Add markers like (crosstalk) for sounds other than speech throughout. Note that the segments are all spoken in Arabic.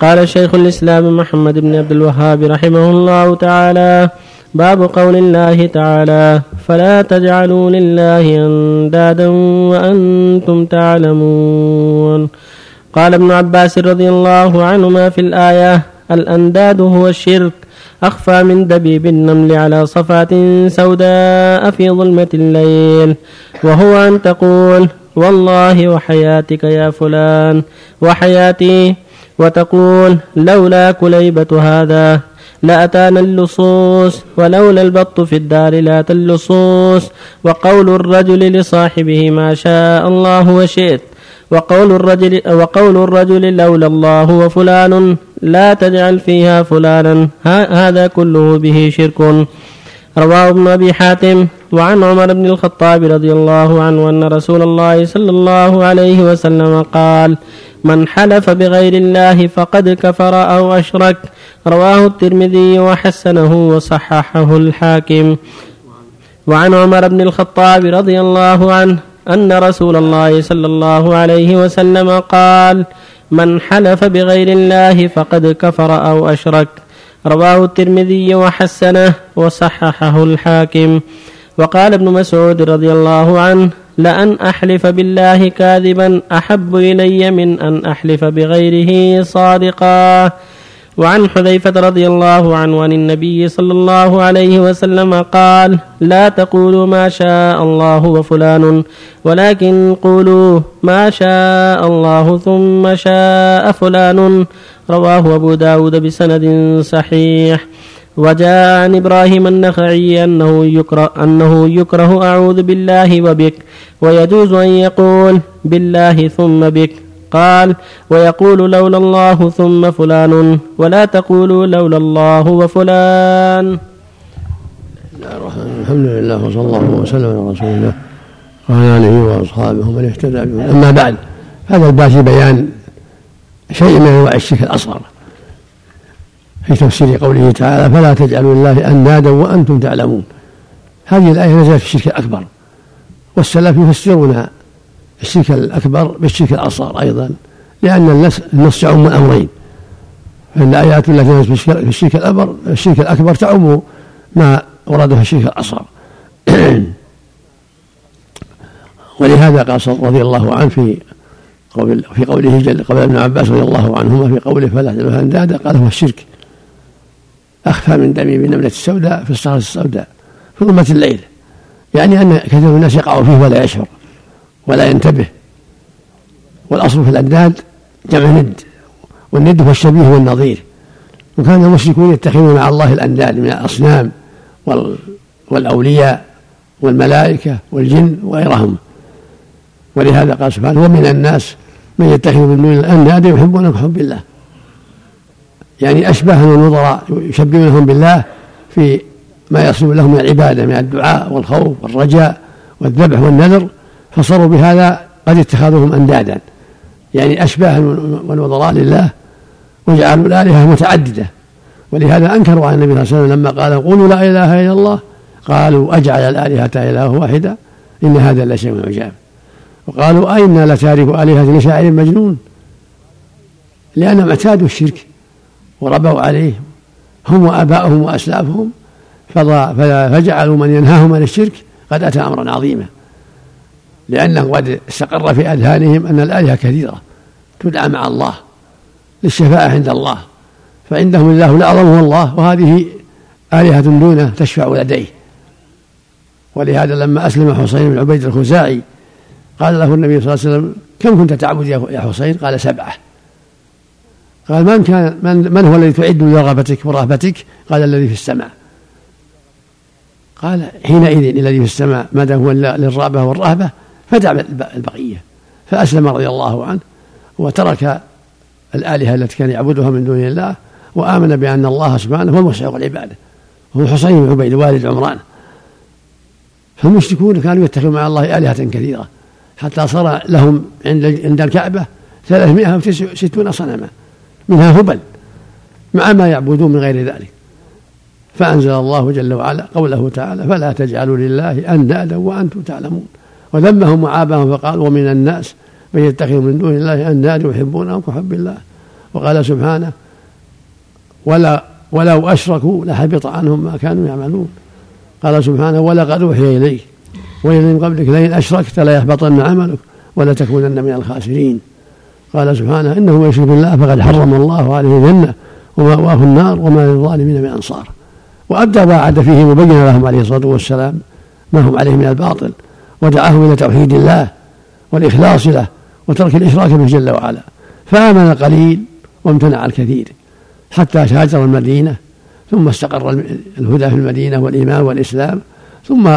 قال شيخ الإسلام محمد بن عبد الوهاب رحمه الله تعالى باب قول الله تعالى فلا تجعلوا لله أندادا وأنتم تعلمون. قال ابن عباس رضي الله عنهما في الآية الأنداد هو الشرك أخفى من دبيب النمل على صفات سوداء في ظلمة الليل. وهو أن تقول والله وحياتك يا فلان وحياتي وتقول لولا كليبة هذا لأتانا اللصوص ولولا البط في الدار لأتى اللصوص وقول الرجل لصاحبه ما شاء الله وشئت وقول الرجل وقول الرجل لولا الله وفلان لا تجعل فيها فلانا. هذا كله به شرك. رواه ابن أبي حاتم وعن عمر بن الخطاب رضي الله عنه أن رسول الله صلى الله عليه وسلم قال من حلف بغير الله فقد كفر أو أشرك. رواه الترمذي وحسنه وصححه الحاكم. وعن عمر بن الخطاب رضي الله عنه أن رسول الله صلى الله عليه وسلم قال من حلف بغير الله فقد كفر أو أشرك رواه الترمذي وحسنه وصححه الحاكم. وقال ابن مسعود رضي الله عنه لأن أحلف بالله كاذبا أحب إلي من أن أحلف بغيره صادقا. وعن حذيفة رضي الله عنه عن النبي صلى الله عليه وسلم قال لا تقولوا ما شاء الله وفلان ولكن قولوا ما شاء الله ثم شاء فلان. رواه أبو داود بسند صحيح. وجاء عن إبراهيم النخعي أنه يكره, أنه يكره أعوذ بالله وبك. ويجوز أن يقول بالله ثم بك. قال ويقول لولا الله ثم فلان. ولا تقولوا لولا الله وفلان. الحمد لله وصلى الله وسلم على رسول الله وعلى آله وأصحابه ومن اهتدى أما بعد هذا الباب بيان شيء من أنواع الشرك الأصغر. في تفسير قوله تعالى فلا تجعلوا لله أندادا وأنتم تعلمون. هذه الآية نزلت في الشرك الأكبر والسلف يفسرون الشرك الأكبر بالشرك الأصغر أيضا لأن النص يعم الأمرين فالآيات التي نزلت في الشرك الأكبر الشرك الأكبر تعم ما ورد في الشرك الأصغر. (clears throat) ولهذا قال رضي الله عنه في قول في قوله جل قبل ابن عباس رضي الله عنهما في قوله فلا تدعوا أندادا قال هو الشرك. أخفى من دمي بنمله السوداء في الصخره السوداء في ظلمة الليل. يعني أن كثير من الناس يقع فيه ولا يشعر ولا ينتبه. والأصل في الأنداد جمع ند والند هو الشبيه والنظير. وكان المشركون يتخذون مع الله الأنداد من الأصنام والأولياء والملائكة والجن وغيرهم. ولهذا قال سبحانه ومن الناس من يتخذ من دون الأنداد يحبون كحب الله. يعني أشبه من النظراء يشبهونهم بالله في ما يصل لهم من العبادة من الدعاء والخوف والرجاء والذبح والنذر فصاروا بهذا قد اتخذوهم أندادا. يعني أشباها والوضراء لله وجعلوا الآلهة متعددة. ولهذا أنكروا على النبي صلى الله عليه وسلم لما قال قولوا لا إله إلا الله قالوا أجعل الآلهة إله واحدة إن هذا لشيء عجاب وقالوا أين لتارك آلهة لشاعر مجنون لأنهم اعتادوا الشرك. وربوا عليه هم وآباؤهم وأسلافهم. فجعلوا من ينهاهم عن الشرك قد أتى أمرا عظيما. لأنه قد استقر في أذهانهم أن الآلهة كثيرة تدعى مع الله للشفاعة عند الله. فعندهم الله الأعظم هو الله وهذه آلهة دونه تشفع لديه. ولهذا لما أسلم حسين بن عبيد الخزاعي قال له النبي صلى الله عليه وسلم كم كنت تعبد يا حسين؟ قال سبعة. قال من كان من, من هو الذي تعد لرغبتك ورهبتك؟ قال الذي في السماء. قال حينئذ الذي في السماء ماذا هو للرغبة والرهبة؟ فدع البقية فأسلم رضي الله عنه وترك الآلهة التي كان يعبدها من دون الله وآمن بأن الله سبحانه هو المستحق العبادة. هو حسين بن عبيد والد عمران. فالمشركون كانوا يتخذون مع الله آلهة كثيرة حتى صار لهم عند عند الكعبة 360 صنما. منها هبل مع ما يعبدون من غير ذلك. فأنزل الله جل وعلا قوله تعالى فلا تجعلوا لله أندادا وأنتم تعلمون. وذمهم وعابهم فقال ومن الناس من يتخذ من دون الله أندادا يحبونهم كحب الله. وقال سبحانه ولا ولو أشركوا لحبط عنهم ما كانوا يعملون. قال سبحانه ولقد أوحي إليك وإلى من قبلك لئن أشركت ليحبطن عملك ولا تكونن من الخاسرين. قال سبحانه إنه من يشرك بالله فقد حرم الله عليه الجنة ومأواه النار وما للظالمين من أنصار. وأبدى ما عاد فيه مبينا لهم عليه الصلاة والسلام ما هم عليه من الباطل ودعاهم إلى توحيد الله والإخلاص له وترك الإشراك به جل وعلا. فآمن القليل وامتنع الكثير حتى هاجر المدينة ثم استقر الهدى في المدينة والإيمان والإسلام ثم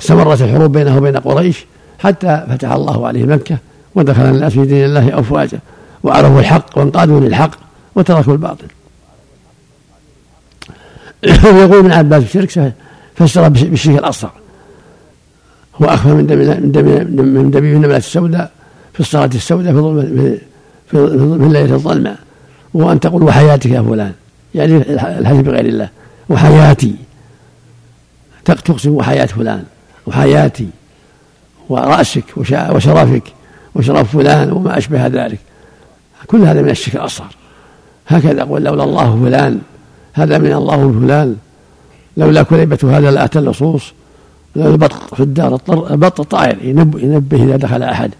استمرت الحروب بينه وبين قريش حتى فتح الله عليه مكة ودخل الناس في دين الله أفواجا وعرفوا الحق وانقادوا للحق وتركوا الباطل. (coughs) يقول ابن عباس الشرك فسر بالشرك الأصغر. هو أخفى من دم من دم من دم النملة السوداء في الصلاة السوداء في ظلم في, في, الليلة الظلماء وهو أن تقول وحياتك يا فلان يعني الحديث بغير الله. وحياتي. تقسم وحياة فلان وحياتي ورأسك وشرفك. وشرف فلان وما أشبه ذلك. كل هذا من الشرك الأصغر. هكذا أقول لولا الله فلان هذا من الله فلان. لولا كليبة هذا لأتى اللصوص. البط في الدار البط الطائر ينبه إذا دخل أحد.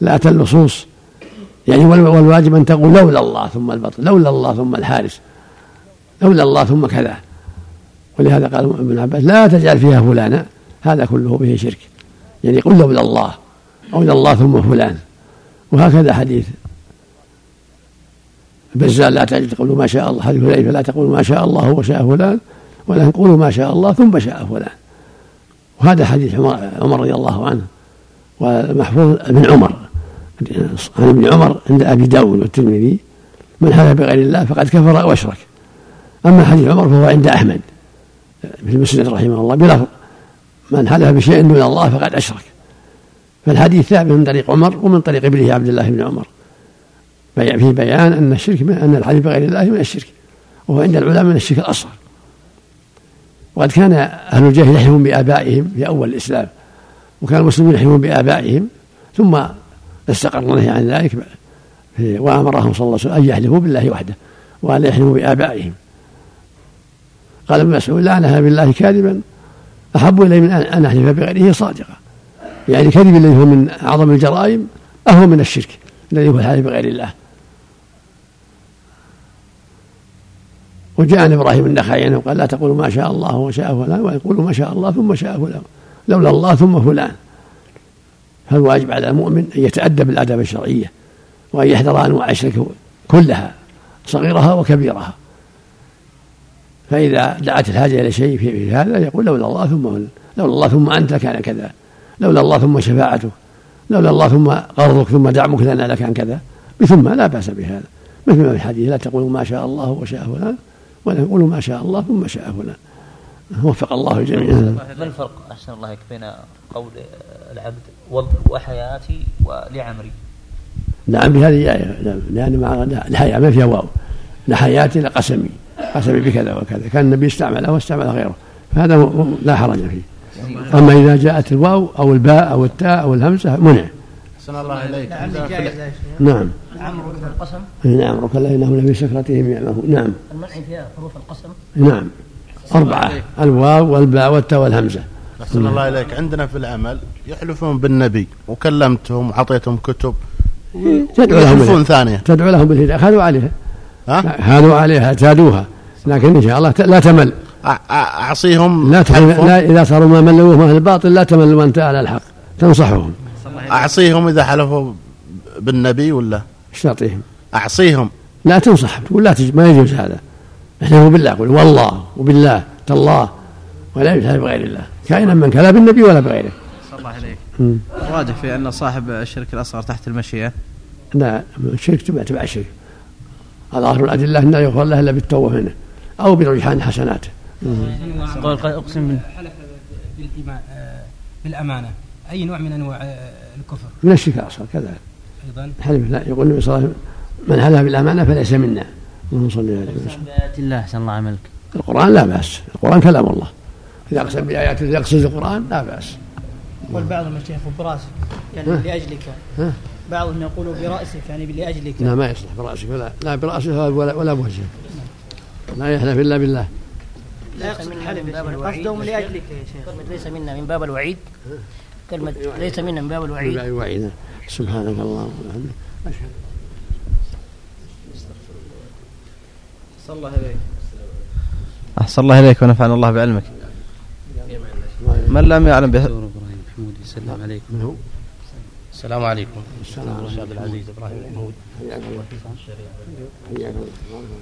لأتى اللصوص. يعني والواجب أن تقول لولا الله ثم البط لولا الله ثم الحارس لولا الله ثم كذا. ولهذا قال ابن عباس لا تجعل فيها فلانا هذا كله به شرك. يعني قل لولا الله. أو الله ثم فلان وهكذا حديث البزال لا تقولوا ما شاء الله حديث حذيفة لا تقولوا ما شاء الله وشاء فلان ولكن قولوا ما شاء الله ثم شاء فلان. وهذا حديث عمر, عمر رضي الله عنه ومحفوظ ابن عمر. عن ابن عمر عند أبي داود والترمذي من حلف بغير الله فقد كفر واشرك أما حديث عمر فهو عند أحمد في المسند رحمه الله بلفظ من حلف بشيء دون الله فقد أشرك. فالحديث ثابت من طريق عمر ومن طريق ابنه عبد الله بن عمر. في بيان أن الشرك أن الحلف بغير الله من الشرك وهو عند العلماء من الشرك الأصغر. وقد كان أهل الجاهل يحلفون بآبائهم في أول الإسلام وكان المسلمون يحلفون بآبائهم ثم استقر النهي عن ذلك وأمرهم صلى الله عليه وسلم أن يحلفوا بالله وحده وأن يحلفوا بآبائهم. قال ابن مسعود لعنها بالله كاذبا أحب إلي من أن أحلف بغيره صادقا. يعني الكذب الذي هو من أعظم الجرائم اهون من الشرك الذي هو الحلف بغير الله. وجاء عن إبراهيم النخعي وقال لا تقولوا ما شاء الله وشاء فلان ويقولوا ما شاء الله ثم شاء فلان لولا الله ثم فلان. فالواجب على المؤمن أن يتأدب بالاداب الشرعية وأن يحذر انواع الشرك كلها صغيرها وكبيرها؟ فإذا دعت الحاجة إلى شيء في هذا يقول لولا الله ثم لولا الله ثم أنت كان كذا. لولا الله ثم شفاعتك لولا الله ثم قرضك ثم دعمك لنا لكان كذا. بثم لا بأس بهذا. مثل ما في الحديث لا تقولوا ما شاء الله وشاء فلان ولا يقولوا ما شاء الله ثم شاء فلان. وفق الله الجميع. ما الفرق أحسن الله بين قول العبد وحياتي ولعمري؟ نعم بهذه آية لأن مع الحياة ما فيها واو. لحياتي لقسمي قسمي بكذا وكذا. كان النبي استعمله واستعمل غيره. فهذا لا حرج فيه. أما إذا جاءت الواو أو الباء أو التاء أو الهمزة منع. أحسن الله إليك. نعم. عمرك القسم؟ نعم كلا إنهم لفي سكرتهم يعمهون نعم. المنع فيها حروف القسم؟ نعم. أربعة. الواو والباء والتاء والهمزة أحسن الله إليك. عندنا في العمل يحلفون بالنبي وكلمتهم وعطيتهم كتب. تدعو لهم يحلفون ثانية. تدعو لهم بالهداية. خذوا عليها. ها؟ خذوا عليها اعتادوها لكن إن شاء الله لا تمل. أعصيهم لا, لا إذا صاروا ما ملوه من الباطل لا تمل أنت على الحق تنصحهم. أعصيهم إذا حلفوا بالنبي ولا؟ إيش تعطيهم؟ أعصيهم. لا تنصح تقول لا تجي ما يجوز هذا. احلفوا بالله قول والله وبالله تالله ولا يجوز بغير الله. كائنا من كان لا بالنبي ولا بغيره. صلى الله عليك. راجح في أن صاحب الشرك الأصغر تحت المشيئة؟ لا الشرك تبع تبع الشرك. ظاهر الأدلة أنه يغفر له إلا بالتوبة منه أو برجحان حسناته. قال أقسم حلف بالأمانة. أي نوع من أنواع الكفر؟ من الشرك الأصغر كذلك. أيضا. حلف لا يقول النبي صلى الله عليه وسلم من حلف بالأمانة فليس منا. اللهم صل عليه وسلم بآيات الله أحسن الله عملك. القرآن لا بأس. القرآن كلام الله. إذا أقسم بآيات إذا يقصد القرآن لا بأس. يقول بعضهم يا شيخ برأسك يعني ها؟ لأجلك. ها؟ بعضهم يقول برأسك يعني لأجلك. لا ما يصلح برأسك ولا لا براسه ولا ولا بوجهه. لا يحلف إلا بالله. لا يقصد الحلف من باب يا شيخ. الوعيد قصدهم لأجلك يا شيخ. كلمة ليس منا من باب الوعيد. كلمة ليس منا من باب الوعيد. لا يوعينا سبحانك اللهم وبحمدك. أشهد. أحسن الله إليك أحسن الله إليك ونفعنا الله بعلمك. من لم يعلم به إبراهيم محمود يسلم عليكم. من هو؟ السلام عليكم. السلام الشيخ عبد العزيز إبراهيم محمود حياك الله. حياك الله.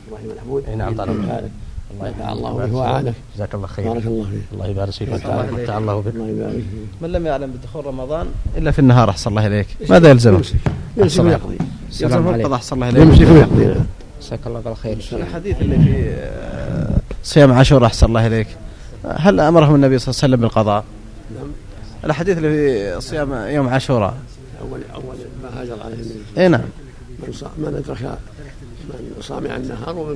إبراهيم محمود نعم طال عمرك الله ينفع الله واعانك جزاك الله خير. بارك الله فيك. الله يبارك فيك الله. ومتع الله بك. الله يبارك فيك. من لم يعلم بدخول رمضان إلا في النهار أحسن الله إليك. ماذا يلزمه؟ يمسك يمسك ويقضي. يلزم القضاء أحسن الله إليك. يمسك ويقضي. جزاك الله بالخير الحديث اللي في آه، صيام عاشوراء أحسن الله إليك. هل أمرهم النبي صلى الله عليه وسلم بالقضاء؟ الحديث اللي في صيام يوم عاشوراء. اول أول ما هاجر عليه النبي اي نعم. من صام من ادرك من صام عن النهار ومن